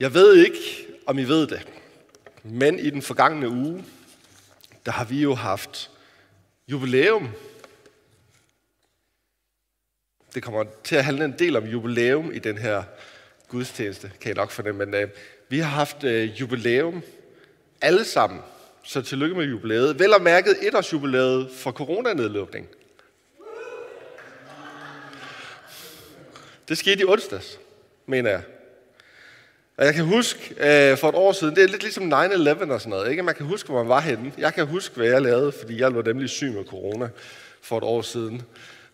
Jeg ved ikke, om I ved det, men i den forgangne uge, der har vi jo haft jubilæum. Det kommer til at handle en del om jubilæum i den her gudstjeneste, kan jeg nok fornemme. Men øh, vi har haft øh, jubilæum alle sammen. Så tillykke med jubilæet. Vel og mærket etårsjubilæet for coronanedlukning. Det skete i onsdags, mener jeg. Og jeg kan huske øh, for et år siden, det er lidt ligesom 9-11 og sådan noget, ikke? Man kan huske, hvor man var henne. Jeg kan huske, hvad jeg lavede, fordi jeg var nemlig syg med corona for et år siden.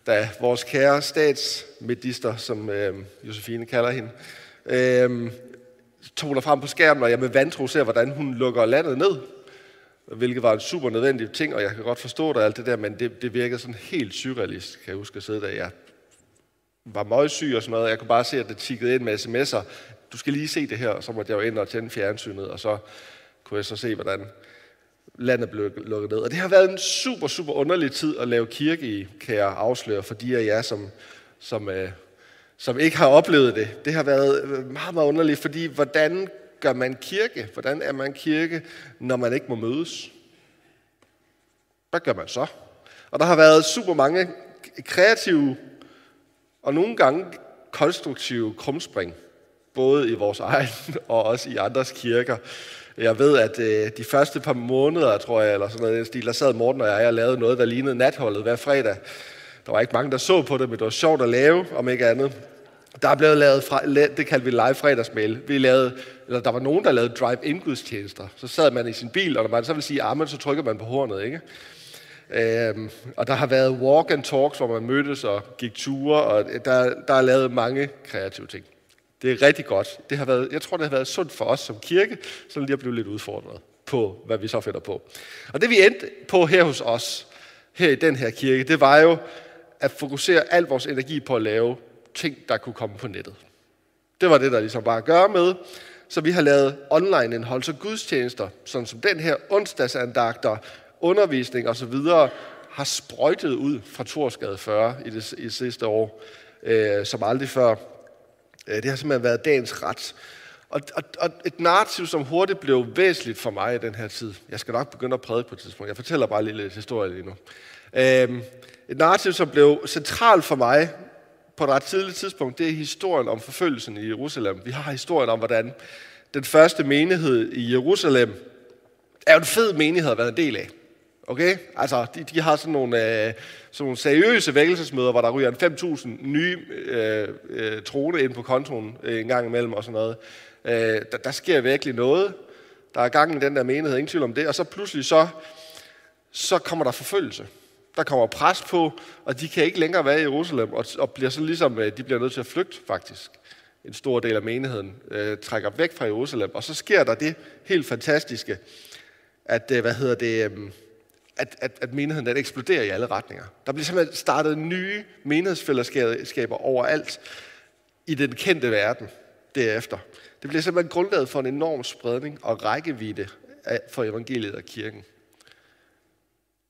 Da vores kære statsmedister, som øh, Josefine kalder hende, øh, tog der frem på skærmen, og jeg med vantro ser, hvordan hun lukker landet ned. Hvilket var en super nødvendig ting, og jeg kan godt forstå det alt det der, men det, det virkede sådan helt surrealistisk, kan jeg huske at sidde der. Jeg var møgsyg og sådan noget, jeg kunne bare se, at det tikkede ind med sms'er du skal lige se det her, og så måtte jeg jo ind og tænde fjernsynet, og så kunne jeg så se, hvordan landet blev lukket ned. Og det har været en super, super underlig tid at lave kirke i, kan jeg afsløre, for de af jer, som, som, øh, som ikke har oplevet det. Det har været øh, meget, meget underligt, fordi hvordan gør man kirke? Hvordan er man kirke, når man ikke må mødes? Hvad gør man så? Og der har været super mange kreative og nogle gange konstruktive krumspring både i vores egen og også i andres kirker. Jeg ved, at øh, de første par måneder, tror jeg, eller sådan noget, stil, der sad Morten og jeg og lavede noget, der lignede natholdet hver fredag. Der var ikke mange, der så på det, men det var sjovt at lave, om ikke andet. Der er blevet lavet, fra, det kaldte vi live fredagsmail. Vi lavede, eller der var nogen, der lavede drive-in gudstjenester. Så sad man i sin bil, og når man så vil sige amen, så trykker man på hornet, ikke? Øhm, og der har været walk and talks, hvor man mødtes og gik ture, og der, der er lavet mange kreative ting. Det er rigtig godt. Det har været, jeg tror, det har været sundt for os som kirke, så lige at blive lidt udfordret på, hvad vi så finder på. Og det vi endte på her hos os, her i den her kirke, det var jo at fokusere al vores energi på at lave ting, der kunne komme på nettet. Det var det, der ligesom bare at gøre med. Så vi har lavet online indhold, så gudstjenester, sådan som den her onsdagsandagter, undervisning osv., har sprøjtet ud fra Torsgade 40 i det, i det sidste år, øh, som aldrig før. Øh, det har simpelthen været dagens ret. Og, og, og et narrativ, som hurtigt blev væsentligt for mig i den her tid. Jeg skal nok begynde at prædike på et tidspunkt. Jeg fortæller bare lige lidt historie lige nu. Øhm, et narrativ, som blev centralt for mig på et ret tidligt tidspunkt, det er historien om forfølgelsen i Jerusalem. Vi har historien om, hvordan den første menighed i Jerusalem er en fed menighed at være en del af. Okay? Altså, de, de har sådan nogle, øh, sådan nogle seriøse vækkelsesmøder, hvor der ryger en 5.000 nye øh, øh, troende ind på kontoen øh, en gang imellem og sådan noget. Øh, der, der sker virkelig noget. Der er gang i den der menighed, ingen tvivl om det. Og så pludselig så, så kommer der forfølgelse. Der kommer pres på, og de kan ikke længere være i Jerusalem, og, og bliver så ligesom, øh, de bliver nødt til at flygte faktisk. En stor del af menigheden øh, trækker væk fra Jerusalem, og så sker der det helt fantastiske, at, øh, hvad hedder det, øh, at, at, at menigheden den eksploderer i alle retninger. Der bliver simpelthen startet nye menighedsfællesskaber overalt i den kendte verden derefter. Det bliver simpelthen grundlaget for en enorm spredning og rækkevidde for evangeliet og kirken.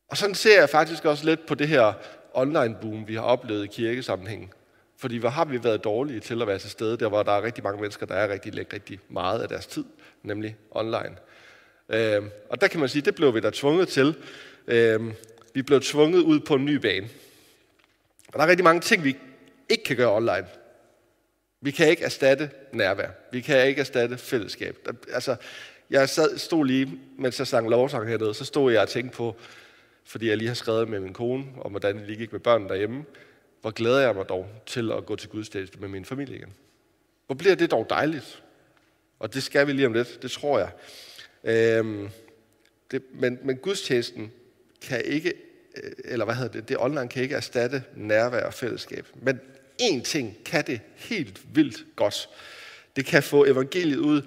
Og sådan ser jeg faktisk også lidt på det her online-boom, vi har oplevet i kirkesammenhængen. Fordi hvor har vi været dårlige til at være til stede, der hvor der er rigtig mange mennesker, der er rigtig, rigtig meget af deres tid, nemlig online. Øh, og der kan man sige, det blev vi da tvunget til, Øh, vi blev tvunget ud på en ny bane. Og der er rigtig mange ting, vi ikke kan gøre online. Vi kan ikke erstatte nærvær. Vi kan ikke erstatte fællesskab. Der, altså, jeg sad, stod lige, mens jeg sang lovsang hernede, så stod jeg og tænkte på, fordi jeg lige har skrevet med min kone, om hvordan det lige gik med børnene derhjemme, hvor glæder jeg mig dog til at gå til gudstjeneste med min familie igen. Hvor bliver det dog dejligt? Og det skal vi lige om lidt, det tror jeg. Øhm, det, men, men gudstjenesten kan ikke, øh, eller hvad hedder det, det online kan ikke erstatte nærvær og fællesskab. Men én ting kan det helt vildt godt. Det kan få evangeliet ud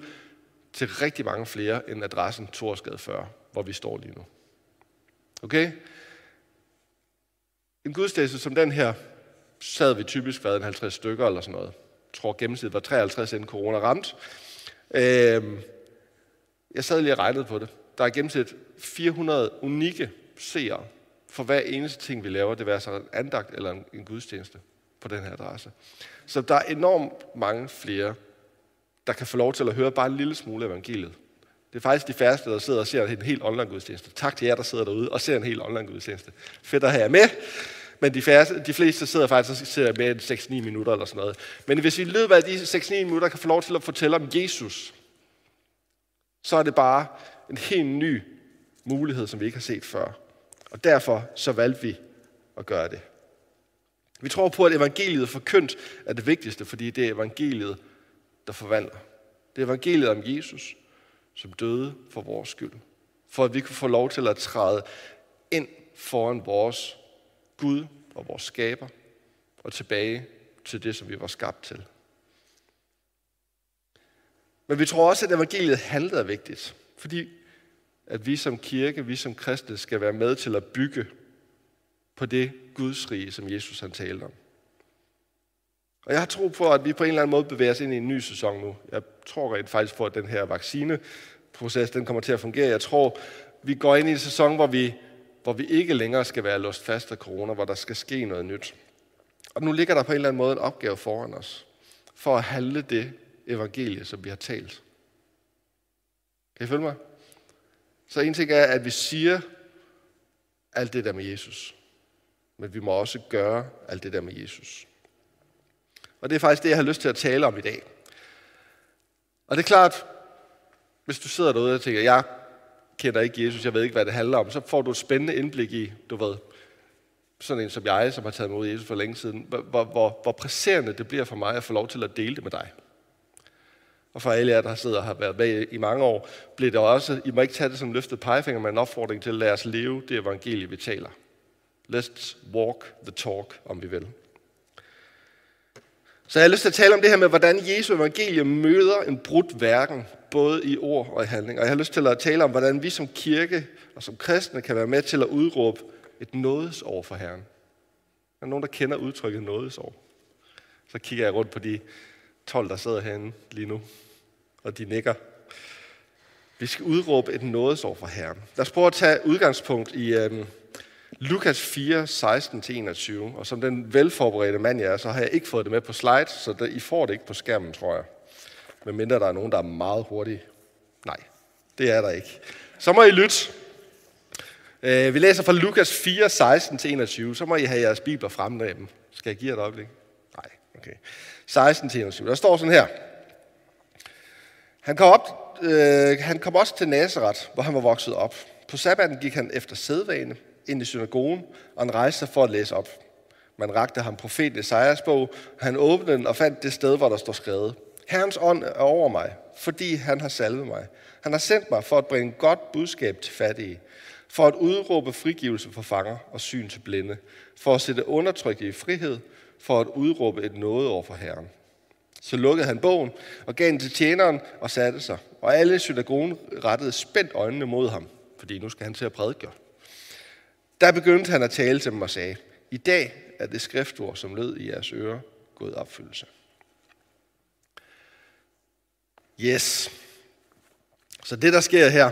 til rigtig mange flere end adressen Torsgade 40, hvor vi står lige nu. Okay? En gudstjeneste som den her, sad vi typisk været en 50 stykker eller sådan noget. Jeg tror gennemsnittet var 53 inden corona ramt. Øh, jeg sad lige og regnede på det. Der er gennemsnit 400 unikke seere for hver eneste ting, vi laver, det være så en andagt eller en, en gudstjeneste på den her adresse. Så der er enormt mange flere, der kan få lov til at høre bare en lille smule af evangeliet. Det er faktisk de færreste, der sidder og ser en helt online gudstjeneste. Tak til jer, der sidder derude og ser en helt online gudstjeneste. Fedt at have jer med. Men de, færreste, de fleste sidder faktisk og ser med 6-9 minutter eller sådan noget. Men hvis vi i løbet af de 6-9 minutter kan få lov til at fortælle om Jesus, så er det bare en helt ny mulighed, som vi ikke har set før. Og derfor så valgte vi at gøre det. Vi tror på, at evangeliet forkyndt er det vigtigste, fordi det er evangeliet, der forvandler. Det er evangeliet om Jesus, som døde for vores skyld. For at vi kunne få lov til at træde ind foran vores Gud og vores skaber, og tilbage til det, som vi var skabt til. Men vi tror også, at evangeliet handler er vigtigt, fordi at vi som kirke, vi som kristne, skal være med til at bygge på det Guds rige, som Jesus han talte om. Og jeg har tro på, at vi på en eller anden måde bevæger os ind i en ny sæson nu. Jeg tror rent faktisk på, at den her vaccineproces den kommer til at fungere. Jeg tror, vi går ind i en sæson, hvor vi, hvor vi ikke længere skal være låst fast af corona, hvor der skal ske noget nyt. Og nu ligger der på en eller anden måde en opgave foran os, for at handle det evangelie, som vi har talt. Kan I følge mig? Så en ting er, at vi siger alt det der med Jesus. Men vi må også gøre alt det der med Jesus. Og det er faktisk det, jeg har lyst til at tale om i dag. Og det er klart, hvis du sidder derude og tænker, jeg kender ikke Jesus, jeg ved ikke, hvad det handler om, så får du et spændende indblik i, du ved, sådan en som jeg, som har taget imod Jesus for længe siden, hvor, hvor, hvor presserende det bliver for mig at få lov til at dele det med dig. Og for alle jer, der sidder og har været med i mange år, bliver det også, I må ikke tage det som løftet pegefinger, men en opfordring til at lade os leve det evangelie, vi taler. Let's walk the talk, om vi vil. Så jeg har lyst til at tale om det her med, hvordan Jesu evangelie møder en brudt verden, både i ord og i handling. Og jeg har lyst til at tale om, hvordan vi som kirke og som kristne kan være med til at udråbe et nådesår for Herren. Er der nogen, der kender udtrykket nådesår? Så kigger jeg rundt på de 12, der sidder herinde lige nu, og de nikker. Vi skal udråbe et nådesår for Herren. Lad os prøve at tage udgangspunkt i øhm, Lukas 4, 16-21. Og som den velforberedte mand jeg er, så har jeg ikke fået det med på slide, så der, I får det ikke på skærmen, tror jeg. Men mindre der er nogen, der er meget hurtige. Nej, det er der ikke. Så må I lytte. Øh, vi læser fra Lukas 4, 16-21. Så må I have jeres bibler fremme dem. Skal jeg give jer et øjeblik? Nej, okay. 16-21. Der står sådan her. Han kom, op, øh, han kom også til Nazareth, hvor han var vokset op. På sabbaten gik han efter sædvane ind i synagogen, og han rejste sig for at læse op. Man rakte ham profeten Esajas bog, og han åbnede den og fandt det sted, hvor der står skrevet. Herrens ånd er over mig, fordi han har salvet mig. Han har sendt mig for at bringe godt budskab til fattige, for at udråbe frigivelse for fanger og syn til blinde, for at sætte undertrykte i frihed, for at udråbe et noget over for Herren. Så lukkede han bogen og gav den til tjeneren og satte sig. Og alle i synagogen rettede spændt øjnene mod ham, fordi nu skal han til at prædike. Der begyndte han at tale til dem og sagde, i dag er det skriftord, som lød i jeres ører, gået opfyldelse. Yes. Så det, der sker her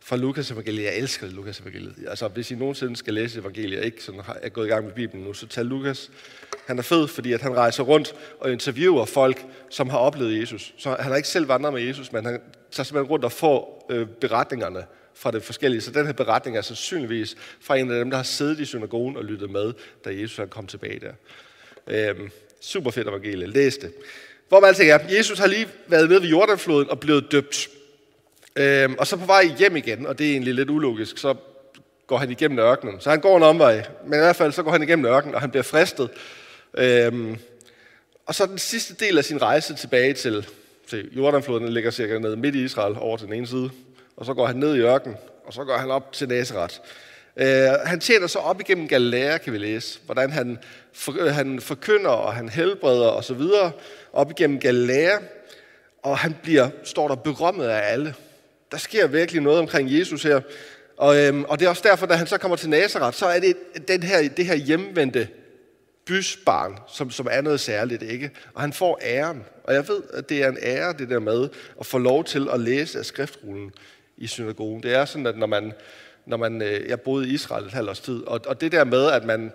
fra Lukas evangeliet, jeg elsker Lukas evangeliet. Altså, hvis I nogensinde skal læse evangeliet, ikke sådan, er gået i gang med Bibelen nu, så tag Lukas. Han er fed, fordi at han rejser rundt og interviewer folk, som har oplevet Jesus. Så han har ikke selv vandret med Jesus, men han tager simpelthen rundt og får øh, beretningerne fra det forskellige. Så den her beretning er sandsynligvis fra en af dem, der har siddet i synagogen og lyttet med, da Jesus han kom tilbage der. Øhm, super fedt evangelie. Læs det. Hvor man altså er, Jesus har lige været nede ved Jordanfloden og blevet døbt. Øhm, og så på vej hjem igen, og det er egentlig lidt ulogisk, så går han igennem ørkenen. Så han går en omvej, men i hvert fald så går han igennem ørkenen, og han bliver fristet. Øhm, og så den sidste del af sin rejse tilbage til, til Jordanfloden, den ligger cirka nede midt i Israel, over til den ene side. Og så går han ned i ørkenen, og så går han op til Nazareth. Øh, han tjener så op igennem Galilea, kan vi læse, hvordan han, for, øh, han forkynder, og han helbreder og så videre, op igennem Galilea, og han bliver, står der, berømmet af alle. Der sker virkelig noget omkring Jesus her. Og, øhm, og det er også derfor, da han så kommer til Nazareth, så er det den her, det her hjemvendte bysbarn, som, som er noget særligt, ikke? Og han får æren. Og jeg ved, at det er en ære, det der med at få lov til at læse af skriftrullen i synagogen. Det er sådan, at når man, når man øh, jeg boede i Israel et halvt års tid, og, og det der med, at man,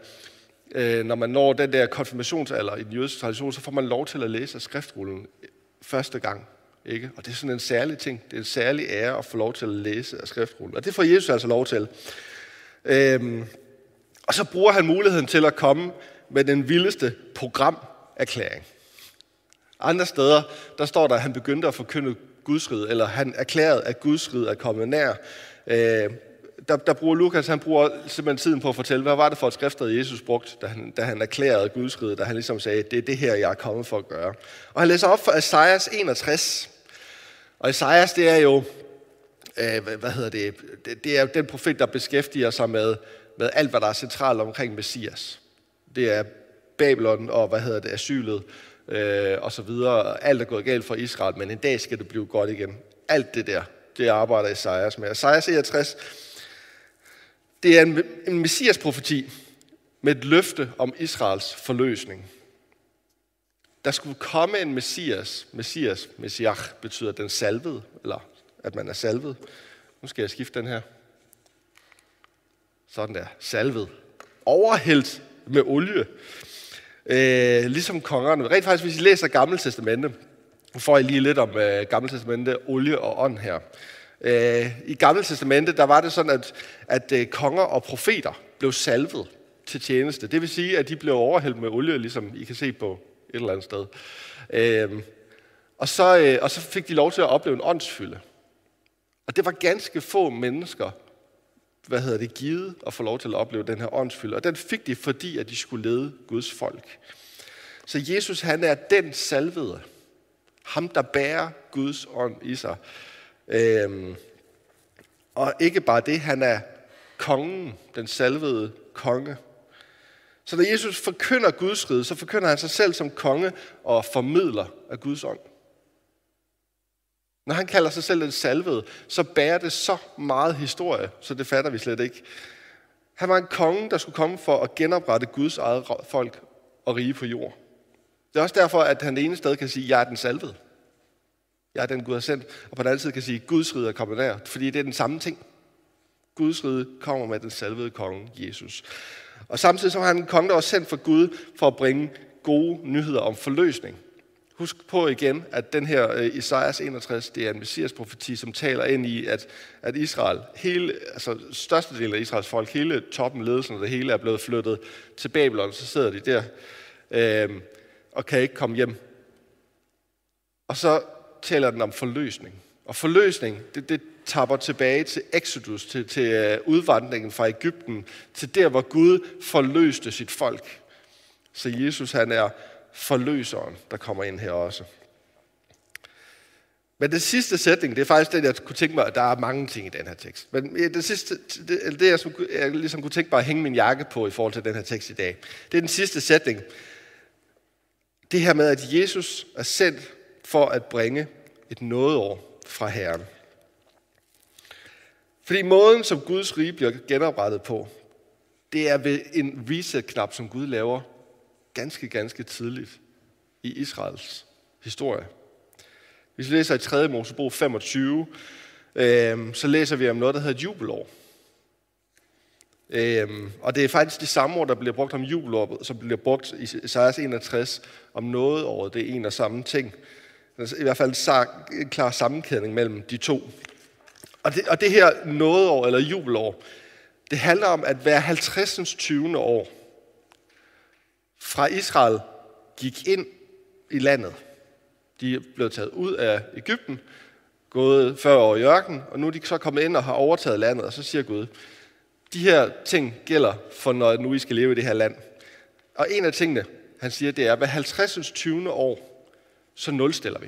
øh, når man når den der konfirmationsalder i den jødiske tradition, så får man lov til at læse af skriftrullen øh, første gang. Ikke? Og det er sådan en særlig ting. Det er en særlig ære at få lov til at læse af skriftrullen. Og det får Jesus altså lov til. Øhm, og så bruger han muligheden til at komme med den vildeste programerklæring. Andre steder, der står der, at han begyndte at forkynde Guds rige, eller han erklærede, at Guds rige er kommet nær. Øh, der, der bruger Lukas, han bruger simpelthen tiden på at fortælle, hvad var det for et skrift, der Jesus brugte, da han, da han erklærede Guds rige, da han ligesom sagde, det er det her, jeg er kommet for at gøre. Og han læser op fra Esajas 61. Og Esajas, det er jo, øh, hvad hedder det, det, det er den profet, der beskæftiger sig med, med alt, hvad der er centralt omkring Messias. Det er Babylon og, hvad hedder det, asylet, øh, og så videre. Alt er gået galt for Israel, men en dag skal det blive godt igen. Alt det der, det arbejder Esajas med. Esajas 61, det er en, en messias-profeti med et løfte om Israels forløsning. Der skulle komme en messias. Messias, messiach, betyder den salvede, eller at man er salvet. Nu skal jeg skifte den her. Sådan der, salvet. Overhældt med olie. Øh, ligesom kongerne. Rent faktisk, hvis I læser Gamle Testamente, får I lige lidt om øh, Gamle Testamente, olie og ånd her. Øh, I Gamle Testamente, der var det sådan, at, at øh, konger og profeter blev salvet til tjeneste. Det vil sige, at de blev overhældt med olie, ligesom I kan se på et eller andet sted. Øh, og, så, øh, og så fik de lov til at opleve en åndsfylde. Og det var ganske få mennesker, hvad hedder det, givet at få lov til at opleve den her åndsfylde. Og den fik de, fordi at de skulle lede Guds folk. Så Jesus, han er den salvede. Ham, der bærer Guds ånd i sig. Øhm, og ikke bare det, han er kongen, den salvede konge. Så når Jesus forkynder Guds rige, så forkynder han sig selv som konge og formidler af Guds ånd. Når han kalder sig selv den salvede, så bærer det så meget historie, så det fatter vi slet ikke. Han var en konge, der skulle komme for at genoprette Guds eget folk og rige på jord. Det er også derfor, at han det ene sted kan sige, jeg er den salvede. Jeg er den Gud har sendt. Og på den anden side kan sige, Guds rige er kommet nær. Fordi det er den samme ting. Guds rige kommer med den salvede konge, Jesus. Og samtidig så var han en konge, der var sendt for Gud for at bringe gode nyheder om forløsning. Husk på igen, at den her uh, Isaias 61, det er en messias profeti, som taler ind i, at, at Israel, hele, altså størstedelen af Israels folk, hele toppen, ledelsen og det hele er blevet flyttet til Babylon, så sidder de der øh, og kan ikke komme hjem. Og så taler den om forløsning. Og forløsning, det, det tapper tilbage til Exodus, til, til øh, udvandringen fra Ægypten, til der, hvor Gud forløste sit folk. Så Jesus, han er forløseren, der kommer ind her også. Men den sidste sætning, det er faktisk den, jeg kunne tænke mig, at der er mange ting i den her tekst. Men det sidste, det, det jeg, jeg ligesom kunne tænke mig at hænge min jakke på i forhold til den her tekst i dag, det er den sidste sætning. Det her med, at Jesus er sendt for at bringe et nådeår fra Herren. Fordi måden, som Guds rige bliver genoprettet på, det er ved en reset-knap, som Gud laver ganske, ganske tidligt i Israels historie. Hvis vi læser i 3. Mosebog 25, øh, så læser vi om noget, der hedder jubelår. Øhm, og det er faktisk det samme ord, der bliver brugt om jubelår, som bliver brugt i Isaias 61 om noget året. Det er en og samme ting. Altså, I hvert fald en klar sammenkædning mellem de to. Og det, og det her nådeår, eller jubelår, det handler om, at hver 50. 20. år fra Israel gik ind i landet. De blev taget ud af Ægypten, gået 40 år i ørken, og nu er de så kommet ind og har overtaget landet, og så siger Gud, de her ting gælder for, når nu I skal leve i det her land. Og en af tingene, han siger, det er, at hver 50. 20. år, så nulstiller vi.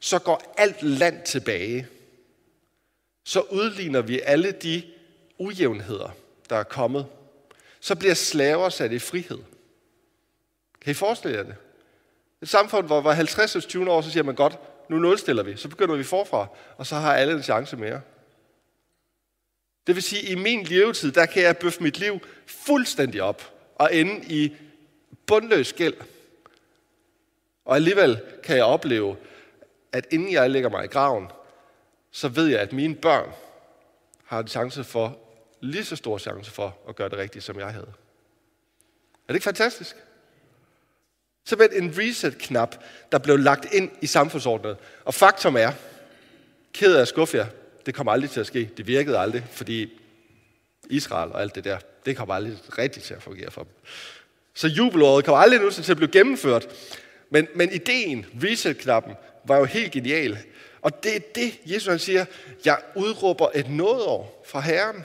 Så går alt land tilbage. Så udligner vi alle de ujævnheder, der er kommet. Så bliver slaver sat i frihed. Kan I forestille jer det? Et samfund, hvor var 50 20 år, så siger man godt, nu nulstiller vi. Så begynder vi forfra, og så har alle en chance mere. Det vil sige, at i min levetid, der kan jeg bøffe mit liv fuldstændig op og ende i bundløs gæld. Og alligevel kan jeg opleve, at inden jeg lægger mig i graven, så ved jeg, at mine børn har en chance for, lige så stor chance for at gøre det rigtigt, som jeg havde. Er det ikke fantastisk? Simpelthen en reset-knap, der blev lagt ind i samfundsordnet. Og faktum er, ked af at skuffe jer, det kommer aldrig til at ske. Det virkede aldrig, fordi Israel og alt det der, det kommer aldrig rigtigt til at fungere for dem. Så jubelåret kommer aldrig nu til at blive gennemført. Men, men ideen, reset-knappen, var jo helt genial. Og det er det, Jesus han siger, jeg udråber et nådår fra Herren.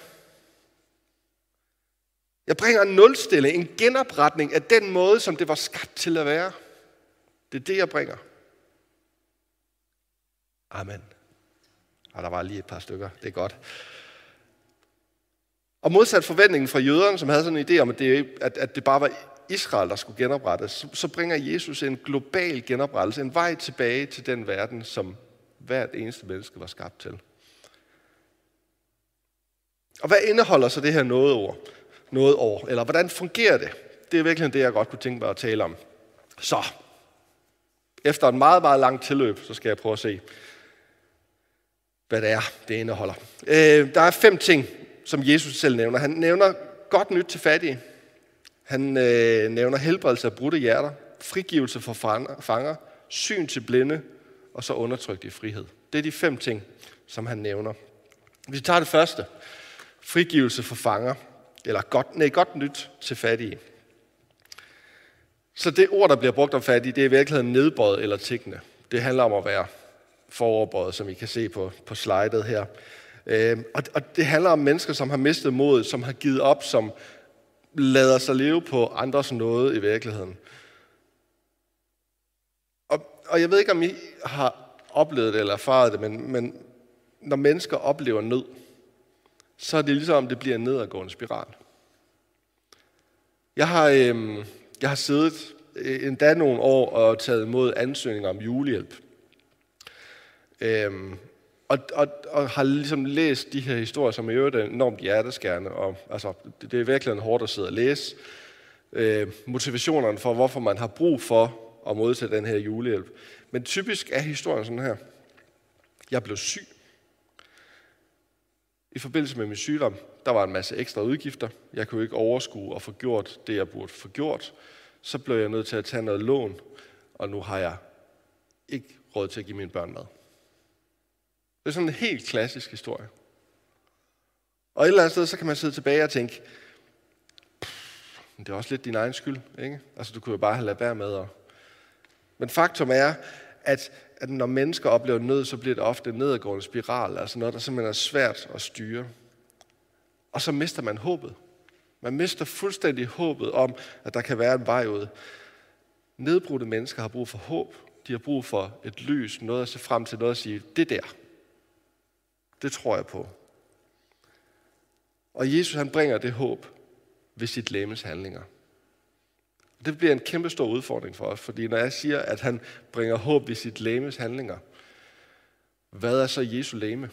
Jeg bringer en nulstilling, en genopretning af den måde, som det var skabt til at være. Det er det, jeg bringer. Amen. Og der var lige et par stykker. Det er godt. Og modsat forventningen fra jøderne, som havde sådan en idé om, at det, at, at det bare var Israel, der skulle genoprettes, så, så bringer Jesus en global genoprettelse, en vej tilbage til den verden, som hvert eneste menneske var skabt til. Og hvad indeholder så det her noget ord? Noget år? Eller hvordan fungerer det? Det er virkelig det, jeg godt kunne tænke mig at tale om. Så, efter en meget, meget lang tilløb, så skal jeg prøve at se, hvad det er, det indeholder. Øh, der er fem ting, som Jesus selv nævner. Han nævner godt nyt til fattige. Han øh, nævner helbredelse af brudte hjerter, frigivelse for fanger, syn til blinde, og så undertrykt i frihed. Det er de fem ting, som han nævner. Hvis vi tager det første, frigivelse for fanger, eller godt, nej, godt nyt til fattige. Så det ord, der bliver brugt om fattige, det er i virkeligheden nedbøjet eller tiggende. Det handler om at være foroverbøjet, som I kan se på, på slidet her. Øh, og, og det handler om mennesker, som har mistet modet, som har givet op, som lader sig leve på andres noget i virkeligheden. Og, og jeg ved ikke, om I har oplevet det eller erfaret det, men, men når mennesker oplever nød, så er det ligesom, om det bliver en nedadgående spiral. Jeg har, øh, jeg har siddet øh, endda nogle år og taget imod ansøgninger om julehjælp. Øh, og, og, og har ligesom læst de her historier, som i øvrigt er enormt hjerteskærende. Og, altså, det, det er virkelig en hårdt at sidde og læse. Øh, motivationerne for, hvorfor man har brug for at modtage den her julehjælp. Men typisk er historien sådan her. Jeg blev syg. I forbindelse med min sygdom, der var en masse ekstra udgifter. Jeg kunne ikke overskue og få gjort det, jeg burde få gjort. Så blev jeg nødt til at tage noget lån, og nu har jeg ikke råd til at give mine børn mad. Det er sådan en helt klassisk historie. Og et eller andet sted, så kan man sidde tilbage og tænke, det er også lidt din egen skyld, ikke? Altså, du kunne jo bare have ladet være med. Og... Men faktum er, at, at når mennesker oplever nød, så bliver det ofte en nedadgående spiral, altså noget, der simpelthen er svært at styre. Og så mister man håbet. Man mister fuldstændig håbet om, at der kan være en vej ud. Nedbrudte mennesker har brug for håb. De har brug for et lys, noget at se frem til, noget at sige, det der, det tror jeg på. Og Jesus han bringer det håb ved sit læmes handlinger. Det bliver en kæmpe stor udfordring for os, fordi når jeg siger, at han bringer håb ved sit læmes handlinger, hvad er så Jesu læme?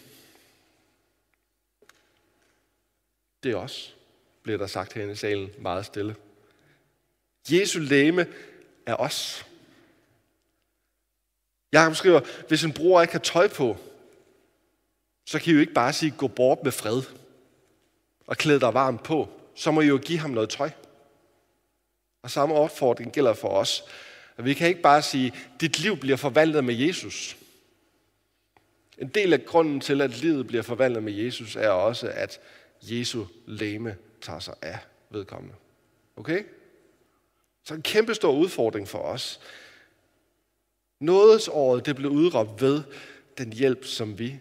Det er os, bliver der sagt herinde i salen meget stille. Jesu læme er os. Jeg skriver, hvis en bror ikke har tøj på, så kan I jo ikke bare sige, gå bort med fred og klæde dig varmt på. Så må I jo give ham noget tøj. Og samme opfordring gælder for os. At vi kan ikke bare sige, dit liv bliver forvandlet med Jesus. En del af grunden til, at livet bliver forvandlet med Jesus, er også, at Jesu læme tager sig af vedkommende. Okay? Så en kæmpe stor udfordring for os. Nådesåret, det blev udråbt ved den hjælp, som vi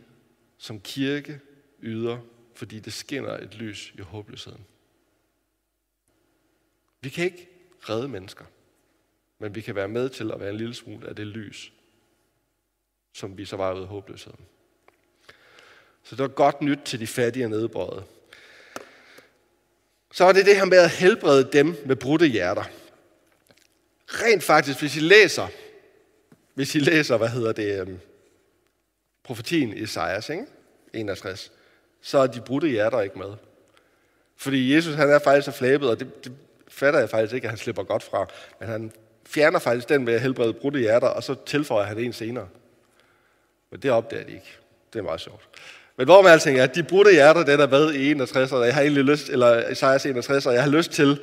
som kirke yder, fordi det skinner et lys i håbløsheden. Vi kan ikke redde mennesker, men vi kan være med til at være en lille smule af det lys, som vi så var ud af håbløsheden. Så det var godt nyt til de fattige og nedbrøde. Så var det det her med at helbrede dem med brudte hjerter. Rent faktisk, hvis I læser, hvis I læser, hvad hedder det, øhm, profetien i Esajas, ikke? 61, så er de brudte hjerter ikke med. Fordi Jesus han er faktisk så flæbet, og det, det fatter jeg faktisk ikke, at han slipper godt fra. Men han fjerner faktisk den ved at helbrede brudte hjerter, og så tilføjer han en senere. Men det opdager de ikke. Det er meget sjovt. Men hvor man alting er, at de brudte hjerter, den er med i 61, og jeg har egentlig lyst, eller Isaias 61, og jeg har lyst til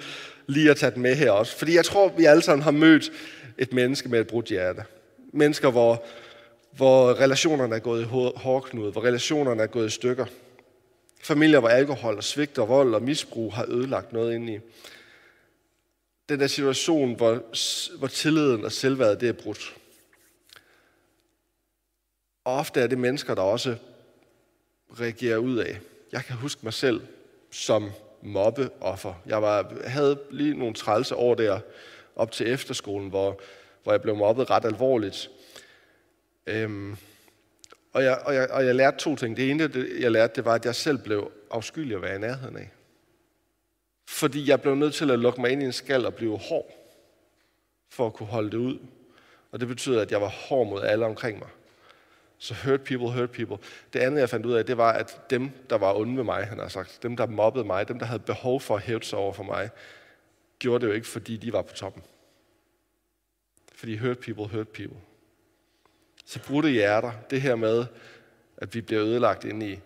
lige at tage den med her også. Fordi jeg tror, vi alle sammen har mødt et menneske med et brudt hjerte. Mennesker, hvor, hvor relationerne er gået i hårdknude, hvor relationerne er gået i stykker. Familier, hvor alkohol og svigt og vold og misbrug har ødelagt noget ind i. Den der situation, hvor, hvor tilliden og selvværdet det er brudt. Og ofte er det mennesker, der også reagerer ud af. Jeg kan huske mig selv som mobbeoffer. Jeg var, havde lige nogle trælse år der op til efterskolen, hvor, hvor jeg blev mobbet ret alvorligt. Øhm, og, jeg, og, jeg, og jeg lærte to ting. Det ene, det, jeg lærte, det var, at jeg selv blev afskyelig at være i nærheden af. Fordi jeg blev nødt til at lukke mig ind i en skal og blive hård, for at kunne holde det ud. Og det betød, at jeg var hård mod alle omkring mig. Så hurt people, hurt people. Det andet, jeg fandt ud af, det var, at dem, der var onde ved mig, han har sagt, dem, der mobbede mig, dem, der havde behov for at hæve sig over for mig, gjorde det jo ikke, fordi de var på toppen. Fordi hurt people, hurt people. Så brudte hjerter, det her med, at vi bliver ødelagt ind i,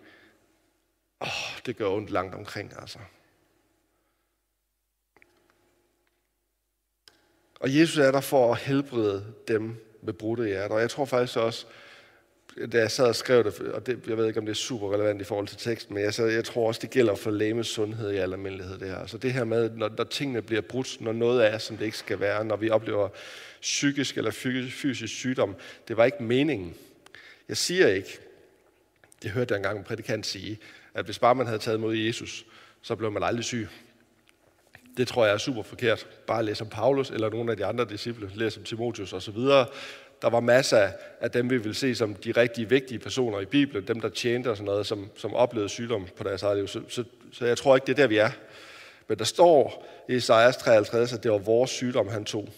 åh, det gør ondt langt omkring, altså. Og Jesus er der for at helbrede dem med brudte hjerter. Og jeg tror faktisk også, da jeg sad og skrev det, og det, jeg ved ikke, om det er super relevant i forhold til teksten, men jeg, så, jeg tror også, det gælder for læmes sundhed i almindelighed. Det her. Så det her med, når, når tingene bliver brudt, når noget er, som det ikke skal være, når vi oplever psykisk eller fysisk sygdom, det var ikke meningen. Jeg siger ikke, det hørte jeg engang en prædikant sige, at hvis bare man havde taget mod Jesus, så blev man aldrig syg. Det tror jeg er super forkert. Bare læs om Paulus eller nogle af de andre disciple, læs om Timotius osv., der var masser af dem, vi vil se som de rigtig vigtige personer i Bibelen, dem, der tjente og sådan noget, som, som oplevede sygdom på deres eget liv. Så, så, så jeg tror ikke, det er der, vi er. Men der står i Isaias 53, at det var vores sygdom, han tog.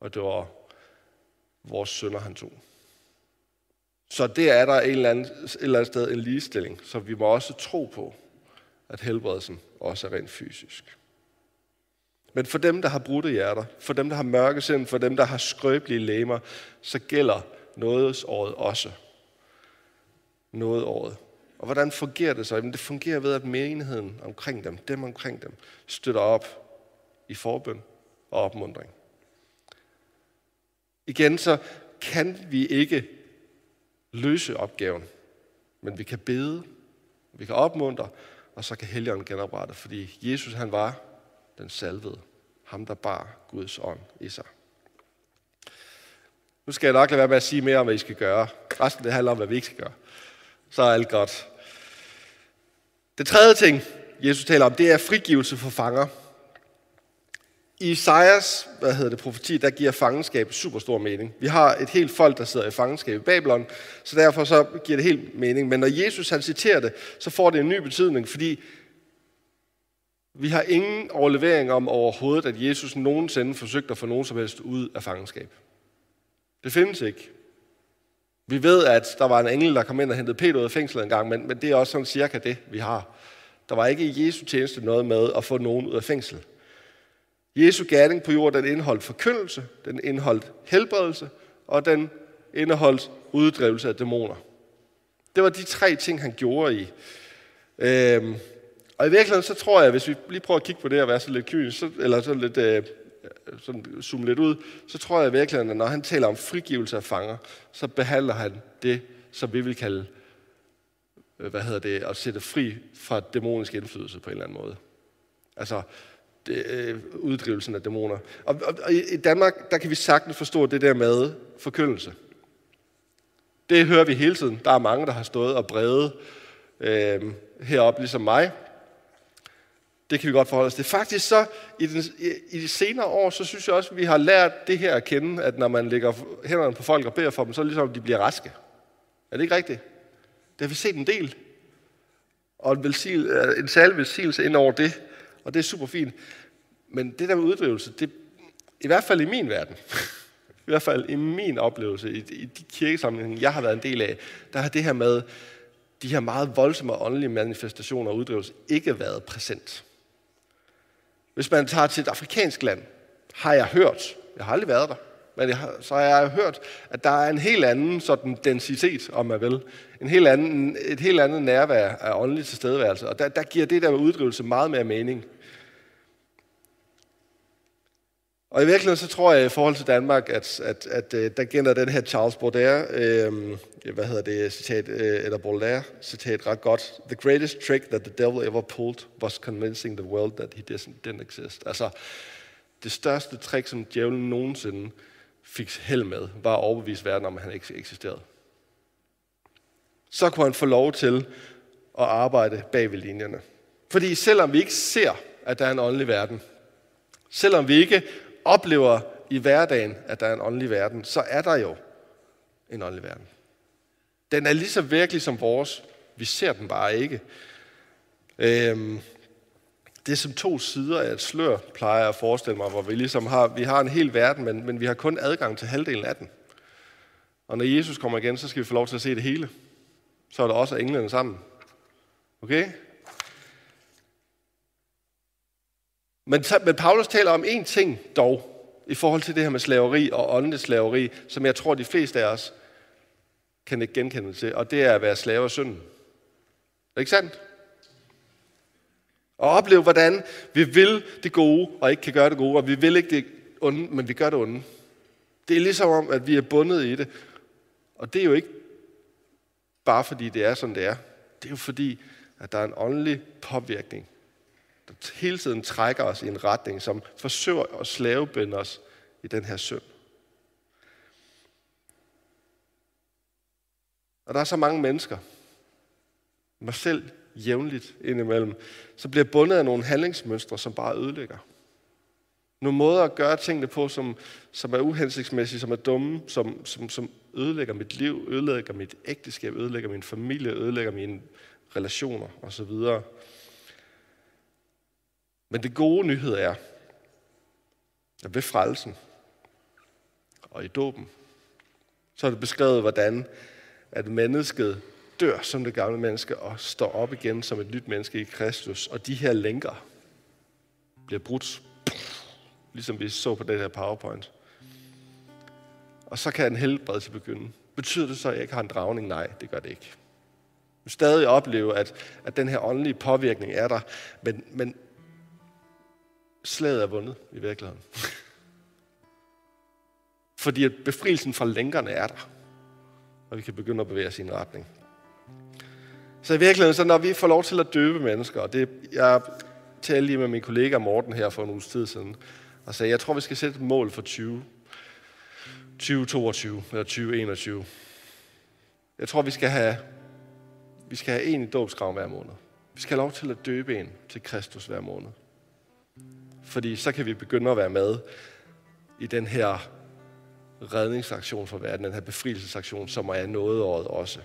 Og det var vores sønder, han tog. Så det er der en eller, anden, et eller andet sted en ligestilling, som vi må også tro på, at helbredelsen også er rent fysisk. Men for dem, der har brudte hjerter, for dem, der har mørke sind, for dem, der har skrøbelige læmer, så gælder nådesåret også. Nådeåret. Og hvordan fungerer det så? Jamen, det fungerer ved, at menigheden omkring dem, dem omkring dem, støtter op i forbøn og opmundring. Igen så kan vi ikke løse opgaven, men vi kan bede, vi kan opmuntre, og så kan Helligånden genoprette, fordi Jesus han var den salvede. Ham, der bar Guds ånd i sig. Nu skal jeg nok lade være med at sige mere om, hvad I skal gøre. Resten det handler om, hvad vi ikke skal gøre. Så er alt godt. Det tredje ting, Jesus taler om, det er frigivelse for fanger. I Isaias, hvad hedder det, profeti, der giver fangenskab super stor mening. Vi har et helt folk, der sidder i fangenskab i Babylon, så derfor så giver det helt mening. Men når Jesus han citerer det, så får det en ny betydning, fordi vi har ingen overlevering om overhovedet, at Jesus nogensinde forsøgte at få nogen som helst ud af fangenskab. Det findes ikke. Vi ved, at der var en engel, der kom ind og hentede Peter ud af fængslet en gang, men, men det er også sådan cirka det, vi har. Der var ikke i Jesu tjeneste noget med at få nogen ud af fængsel. Jesu gerning på jorden, den indeholdt forkyndelse, den indeholdt helbredelse, og den indeholdt uddrivelse af dæmoner. Det var de tre ting, han gjorde i. Øhm, og i virkeligheden, så tror jeg, hvis vi lige prøver at kigge på det og være så lidt kynisk, så, eller så lidt, øh, sådan zoome lidt ud, så tror jeg i virkeligheden, at når han taler om frigivelse af fanger, så behandler han det, som vi vil kalde, øh, hvad hedder det, at sætte fri fra dæmonisk indflydelse på en eller anden måde. Altså, øh, uddrivelsen af dæmoner. Og, og, og i Danmark, der kan vi sagtens forstå det der med forkyndelse. Det hører vi hele tiden. Der er mange, der har stået og bredet øh, heroppe, ligesom mig, det kan vi godt forholde os til. Faktisk så, i, den, i de senere år, så synes jeg også, at vi har lært det her at kende, at når man lægger hænderne på folk og beder for dem, så er det ligesom, at de bliver raske. Er det ikke rigtigt? Det har vi set en del. Og en, velsigel, en særlig velsignelse ind over det, og det er super fint. Men det der med uddrivelse, det, i hvert fald i min verden, i hvert fald i min oplevelse, i, i de kirkesamlinger, jeg har været en del af, der har det her med de her meget voldsomme åndelige manifestationer og uddrivelse ikke været præsent. Hvis man tager til et afrikansk land, har jeg hørt, jeg har aldrig været der, men jeg har, så har jeg hørt, at der er en helt anden sådan densitet, om man vil. En helt anden, et helt andet nærvær af åndelig tilstedeværelse. Og der, der giver det der med uddrivelse meget mere mening. Og i virkeligheden så tror jeg i forhold til Danmark, at, at, at, at der gælder den her Charles Baudelaire, øh, hvad hedder det, citat, øh, eller Baudelaire citat ret godt. The greatest trick that the devil ever pulled was convincing the world that he didn't exist. Altså, det største trick, som djævlen nogensinde fik held med, var at overbevise verden om, at han ikke eksisterede. Så kunne han få lov til at arbejde bag ved linjerne. Fordi selvom vi ikke ser, at der er en åndelig verden, selvom vi ikke oplever i hverdagen, at der er en åndelig verden, så er der jo en åndelig verden. Den er lige så virkelig som vores. Vi ser den bare ikke. Øhm, det er som to sider af et slør, plejer jeg at forestille mig, hvor vi ligesom har, vi har en hel verden, men, men vi har kun adgang til halvdelen af den. Og når Jesus kommer igen, så skal vi få lov til at se det hele. Så er der også englene sammen. Okay? Men, men Paulus taler om én ting dog, i forhold til det her med slaveri og åndeligt slaveri, som jeg tror, de fleste af os kan ikke genkende til, og det er at være slave af synden. Er det ikke sandt? Og opleve, hvordan vi vil det gode, og ikke kan gøre det gode, og vi vil ikke det onde, men vi gør det onde. Det er ligesom om, at vi er bundet i det. Og det er jo ikke bare fordi det er, som det er. Det er jo fordi, at der er en åndelig påvirkning der hele tiden trækker os i en retning, som forsøger at slavebinde os i den her synd. Og der er så mange mennesker, mig selv jævnligt indimellem, så bliver bundet af nogle handlingsmønstre, som bare ødelægger. Nogle måder at gøre tingene på, som, som er uhensigtsmæssige, som er dumme, som, som, som ødelægger mit liv, ødelægger mit ægteskab, ødelægger min familie, ødelægger mine relationer osv. Men det gode nyhed er, at ved frelsen og i dåben, så er det beskrevet, hvordan at mennesket dør som det gamle menneske og står op igen som et nyt menneske i Kristus. Og de her lænker bliver brudt, ligesom vi så på det her PowerPoint. Og så kan en helbredelse begynde. Betyder det så, at jeg ikke har en dragning? Nej, det gør det ikke. Du stadig opleve, at, at den her åndelige påvirkning er der, men, men slaget er vundet i virkeligheden. Fordi at befrielsen fra lænkerne er der, og vi kan begynde at bevæge os i en retning. Så i virkeligheden, så når vi får lov til at døbe mennesker, og det, jeg talte lige med min kollega Morten her for en uges tid siden, og sagde, jeg tror, vi skal sætte et mål for 20, 2022 eller 2021. Jeg tror, vi skal have, vi skal have en i dåbskraven hver måned. Vi skal have lov til at døbe en til Kristus hver måned. Fordi så kan vi begynde at være med i den her redningsaktion for verden, den her befrielsesaktion, som er noget året også.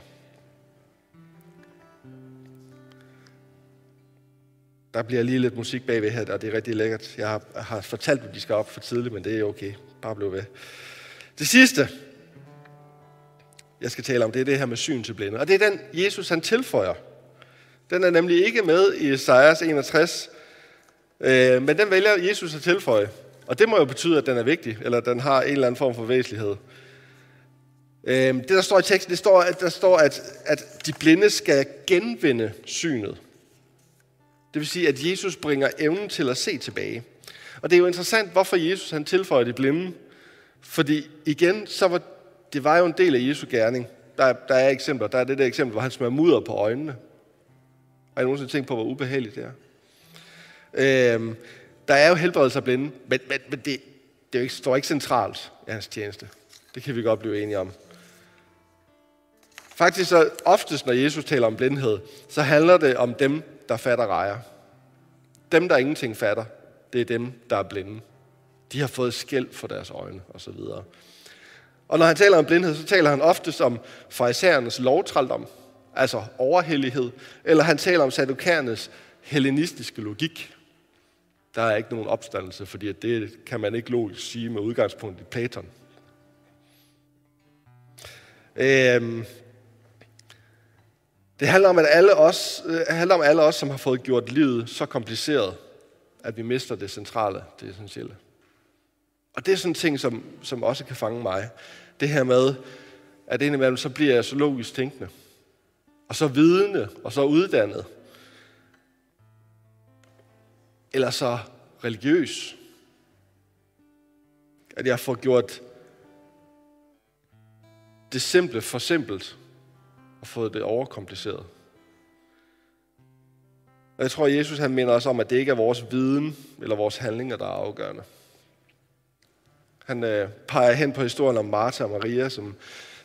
Der bliver lige lidt musik bagved her, og det er rigtig lækkert. Jeg har, har fortalt at de skal op for tidligt, men det er okay. Bare bliv ved. Det sidste, jeg skal tale om, det er det her med syn til blinde. Og det er den, Jesus han tilføjer. Den er nemlig ikke med i Esajas 61, Øh, men den vælger Jesus at tilføje. Og det må jo betyde, at den er vigtig, eller at den har en eller anden form for væsentlighed. Øh, det, der står i teksten, det står, at, der står, at, at de blinde skal genvinde synet. Det vil sige, at Jesus bringer evnen til at se tilbage. Og det er jo interessant, hvorfor Jesus han tilføjer de blinde. Fordi igen, så var, det var jo en del af Jesu gerning. Der, der er eksempler. Der er det der eksempel, hvor han smører mudder på øjnene. Har I nogensinde tænkt på, hvor ubehageligt det er? Øhm, der er jo helbredelse af blinde, men, men, men det, det er jo ikke, står ikke centralt i hans tjeneste. Det kan vi godt blive enige om. Faktisk så oftest, når Jesus taler om blindhed, så handler det om dem, der fatter rejer. Dem, der ingenting fatter, det er dem, der er blinde. De har fået skæld for deres øjne, osv. Og når han taler om blindhed, så taler han ofte om farisæernes lovtraldom, altså overhellighed, eller han taler om sadukærernes hellenistiske logik. Der er ikke nogen opstandelse, fordi det kan man ikke logisk sige med udgangspunkt i Platon. Øhm, det handler om, at alle os, øh, handler om alle os, som har fået gjort livet så kompliceret, at vi mister det centrale, det essentielle. Og det er sådan en ting, som, som også kan fange mig. Det her med, at indimellem så bliver jeg så logisk tænkende, og så vidende, og så uddannet, eller så religiøs. At jeg får gjort det simple for simpelt og fået det overkompliceret. Og jeg tror, at Jesus han minder os om, at det ikke er vores viden eller vores handlinger, der er afgørende. Han øh, peger hen på historien om Martha og Maria, som,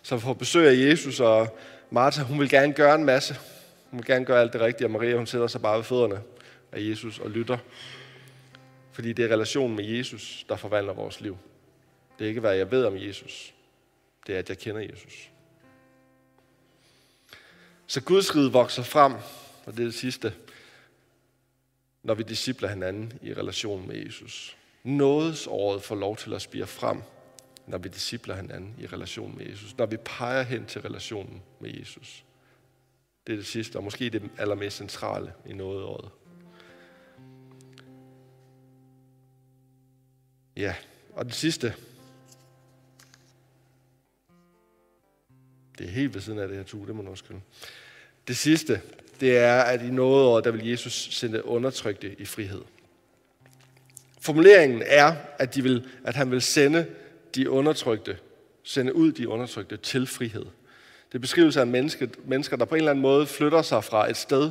som får besøg af Jesus, og Martha, hun vil gerne gøre en masse. Hun vil gerne gøre alt det rigtige, og Maria, hun sætter sig bare ved fødderne af Jesus og lytter. Fordi det er relationen med Jesus, der forvandler vores liv. Det er ikke, hvad jeg ved om Jesus. Det er, at jeg kender Jesus. Så Guds rige vokser frem, og det er det sidste, når vi discipler hinanden i relation med Jesus. Nådesåret får lov til at spire frem, når vi discipler hinanden i relation med Jesus. Når vi peger hen til relationen med Jesus. Det er det sidste, og måske det allermest centrale i nådeåret. Ja, og det sidste. Det er helt ved siden af det her tue, det må man også Det sidste, det er, at i nådeåret, der vil Jesus sende undertrykte i frihed. Formuleringen er, at, de vil, at han vil sende de undertrykte, sende ud de undertrykte til frihed. Det beskrives af mennesker, mennesker, der på en eller anden måde flytter sig fra et sted,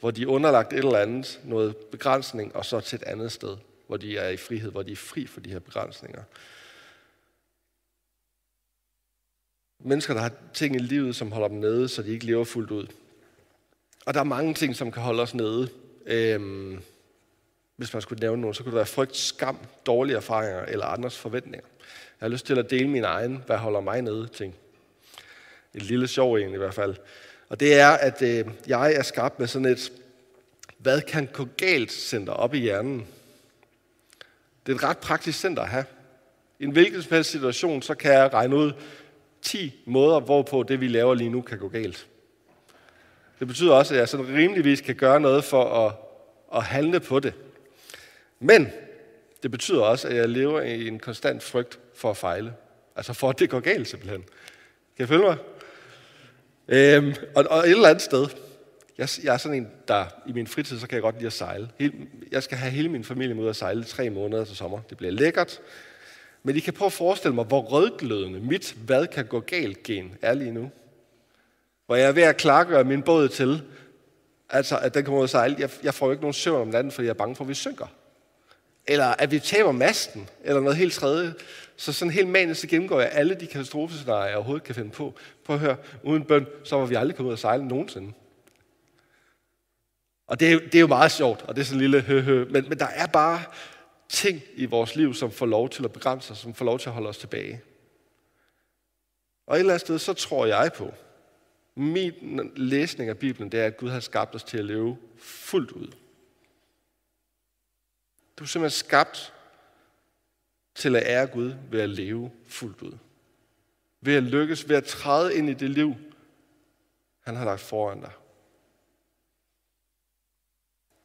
hvor de er underlagt et eller andet, noget begrænsning, og så til et andet sted, hvor de er i frihed, hvor de er fri for de her begrænsninger. Mennesker, der har ting i livet, som holder dem nede, så de ikke lever fuldt ud. Og der er mange ting, som kan holde os nede. Øhm, hvis man skulle nævne nogen, så kunne det være frygt, skam, dårlige erfaringer eller andres forventninger. Jeg har lyst til at dele min egen, hvad holder mig nede, ting. Et lille sjov egentlig i hvert fald. Og det er, at øh, jeg er skabt med sådan et, hvad kan gå galt center op i hjernen. Det er et ret praktisk center at have. I en hvilken som helst situation, så kan jeg regne ud 10 måder, hvorpå det, vi laver lige nu, kan gå galt. Det betyder også, at jeg sådan rimeligvis kan gøre noget for at, at handle på det. Men det betyder også, at jeg lever i en konstant frygt for at fejle. Altså for, at det går galt simpelthen. Kan I følge mig? Øhm, og, og et eller andet sted, jeg, jeg er sådan en, der i min fritid, så kan jeg godt lide at sejle. Hele, jeg skal have hele min familie med ud at sejle tre måneder til sommer. Det bliver lækkert. Men I kan prøve at forestille mig, hvor rødglødende mit hvad kan gå galt gen er lige nu. Hvor jeg er ved at klargøre min båd til, altså at den kommer ud at sejle. Jeg, jeg får jo ikke nogen søvn om natten, fordi jeg er bange for, at vi synker. Eller at vi taber masten, eller noget helt tredje. Så sådan helt manisk så gennemgår jeg alle de katastrofescenarier, jeg overhovedet kan finde på. Prøv at høre, uden bøn, så var vi aldrig kommet ud at sejle nogensinde. Og det er, det er jo meget sjovt, og det er sådan en lille høhø. Men, men der er bare ting i vores liv, som får lov til at begrænse os, som får lov til at holde os tilbage. Og et eller andet sted, så tror jeg på, min læsning af Bibelen, det er, at Gud har skabt os til at leve fuldt ud. Du er simpelthen skabt til at ære Gud ved at leve fuldt ud. Ved at lykkes, ved at træde ind i det liv, han har lagt foran dig.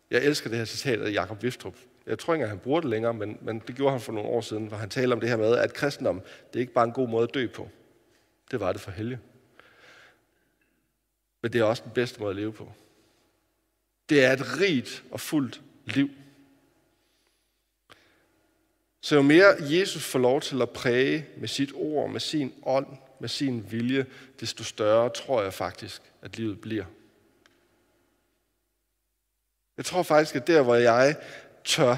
Jeg elsker det her citat af Jakob Vistrup, jeg tror ikke, at han bruger det længere, men, men det gjorde han for nogle år siden, hvor han taler om det her med, at kristendom, det er ikke bare en god måde at dø på. Det var det for helge. Men det er også den bedste måde at leve på. Det er et rigt og fuldt liv. Så jo mere Jesus får lov til at præge med sit ord, med sin ånd, med sin vilje, desto større tror jeg faktisk, at livet bliver. Jeg tror faktisk, at der, hvor jeg tør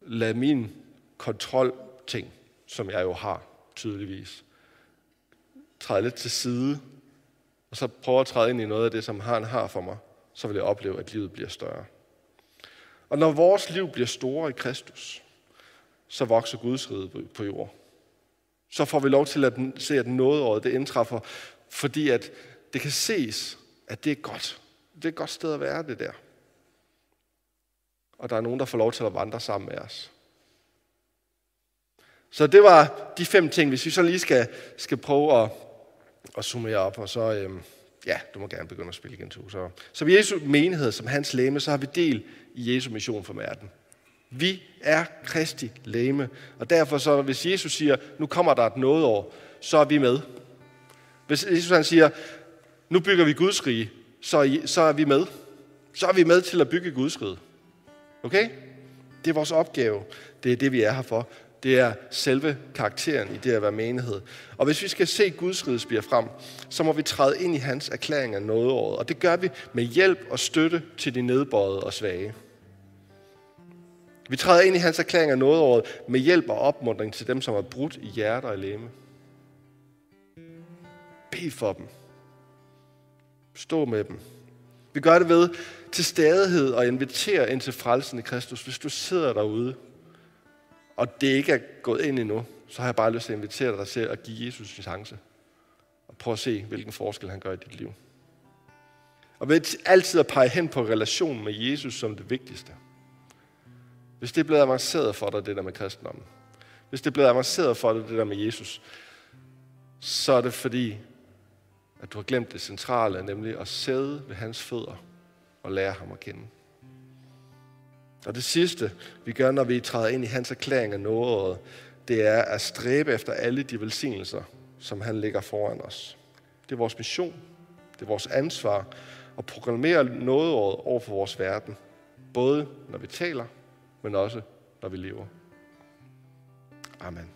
lade min kontrolting, som jeg jo har tydeligvis, træde lidt til side, og så prøve at træde ind i noget af det, som han har for mig, så vil jeg opleve, at livet bliver større. Og når vores liv bliver store i Kristus, så vokser Guds rige på jord. Så får vi lov til at se, at nådeåret det indtræffer, fordi at det kan ses, at det er godt. Det er et godt sted at være, det der. Og der er nogen, der får lov til at vandre sammen med os. Så det var de fem ting, hvis vi så lige skal, skal prøve at, at summere op, og så, øhm, ja, du må gerne begynde at spille igen, to. Så, så vi Jesu menighed som hans læme, så har vi del i Jesu mission for verden. Vi er Kristi læme, og derfor så, hvis Jesus siger, nu kommer der et nådeår, så er vi med. Hvis Jesus han siger, nu bygger vi Guds rige, så så er vi med. Så er vi med til at bygge Guds rige. Okay? Det er vores opgave. Det er det, vi er her for. Det er selve karakteren i det at være menighed. Og hvis vi skal se Guds rige spire frem, så må vi træde ind i hans erklæring af nådeåret. Og det gør vi med hjælp og støtte til de nedbøjede og svage. Vi træder ind i hans erklæring af nådeåret med hjælp og opmuntring til dem, som er brudt i hjerter og læme. Bed for dem. Stå med dem. Vi gør det ved til stadighed og invitere ind til frelsen i Kristus. Hvis du sidder derude, og det ikke er gået ind endnu, så har jeg bare lyst til at invitere dig til at give Jesus en chance. Og prøve at se, hvilken forskel han gør i dit liv. Og ved altid at pege hen på relationen med Jesus som det vigtigste. Hvis det er blevet avanceret for dig, det der med kristendommen. Hvis det er blevet avanceret for dig, det der med Jesus. Så er det fordi, at du har glemt det centrale, nemlig at sidde ved hans fødder og lære ham at kende. Og det sidste, vi gør, når vi træder ind i hans erklæring af nådet, det er at stræbe efter alle de velsignelser, som han lægger foran os. Det er vores mission, det er vores ansvar at proklamere nådeåret over for vores verden. Både når vi taler, men også når vi lever. Amen.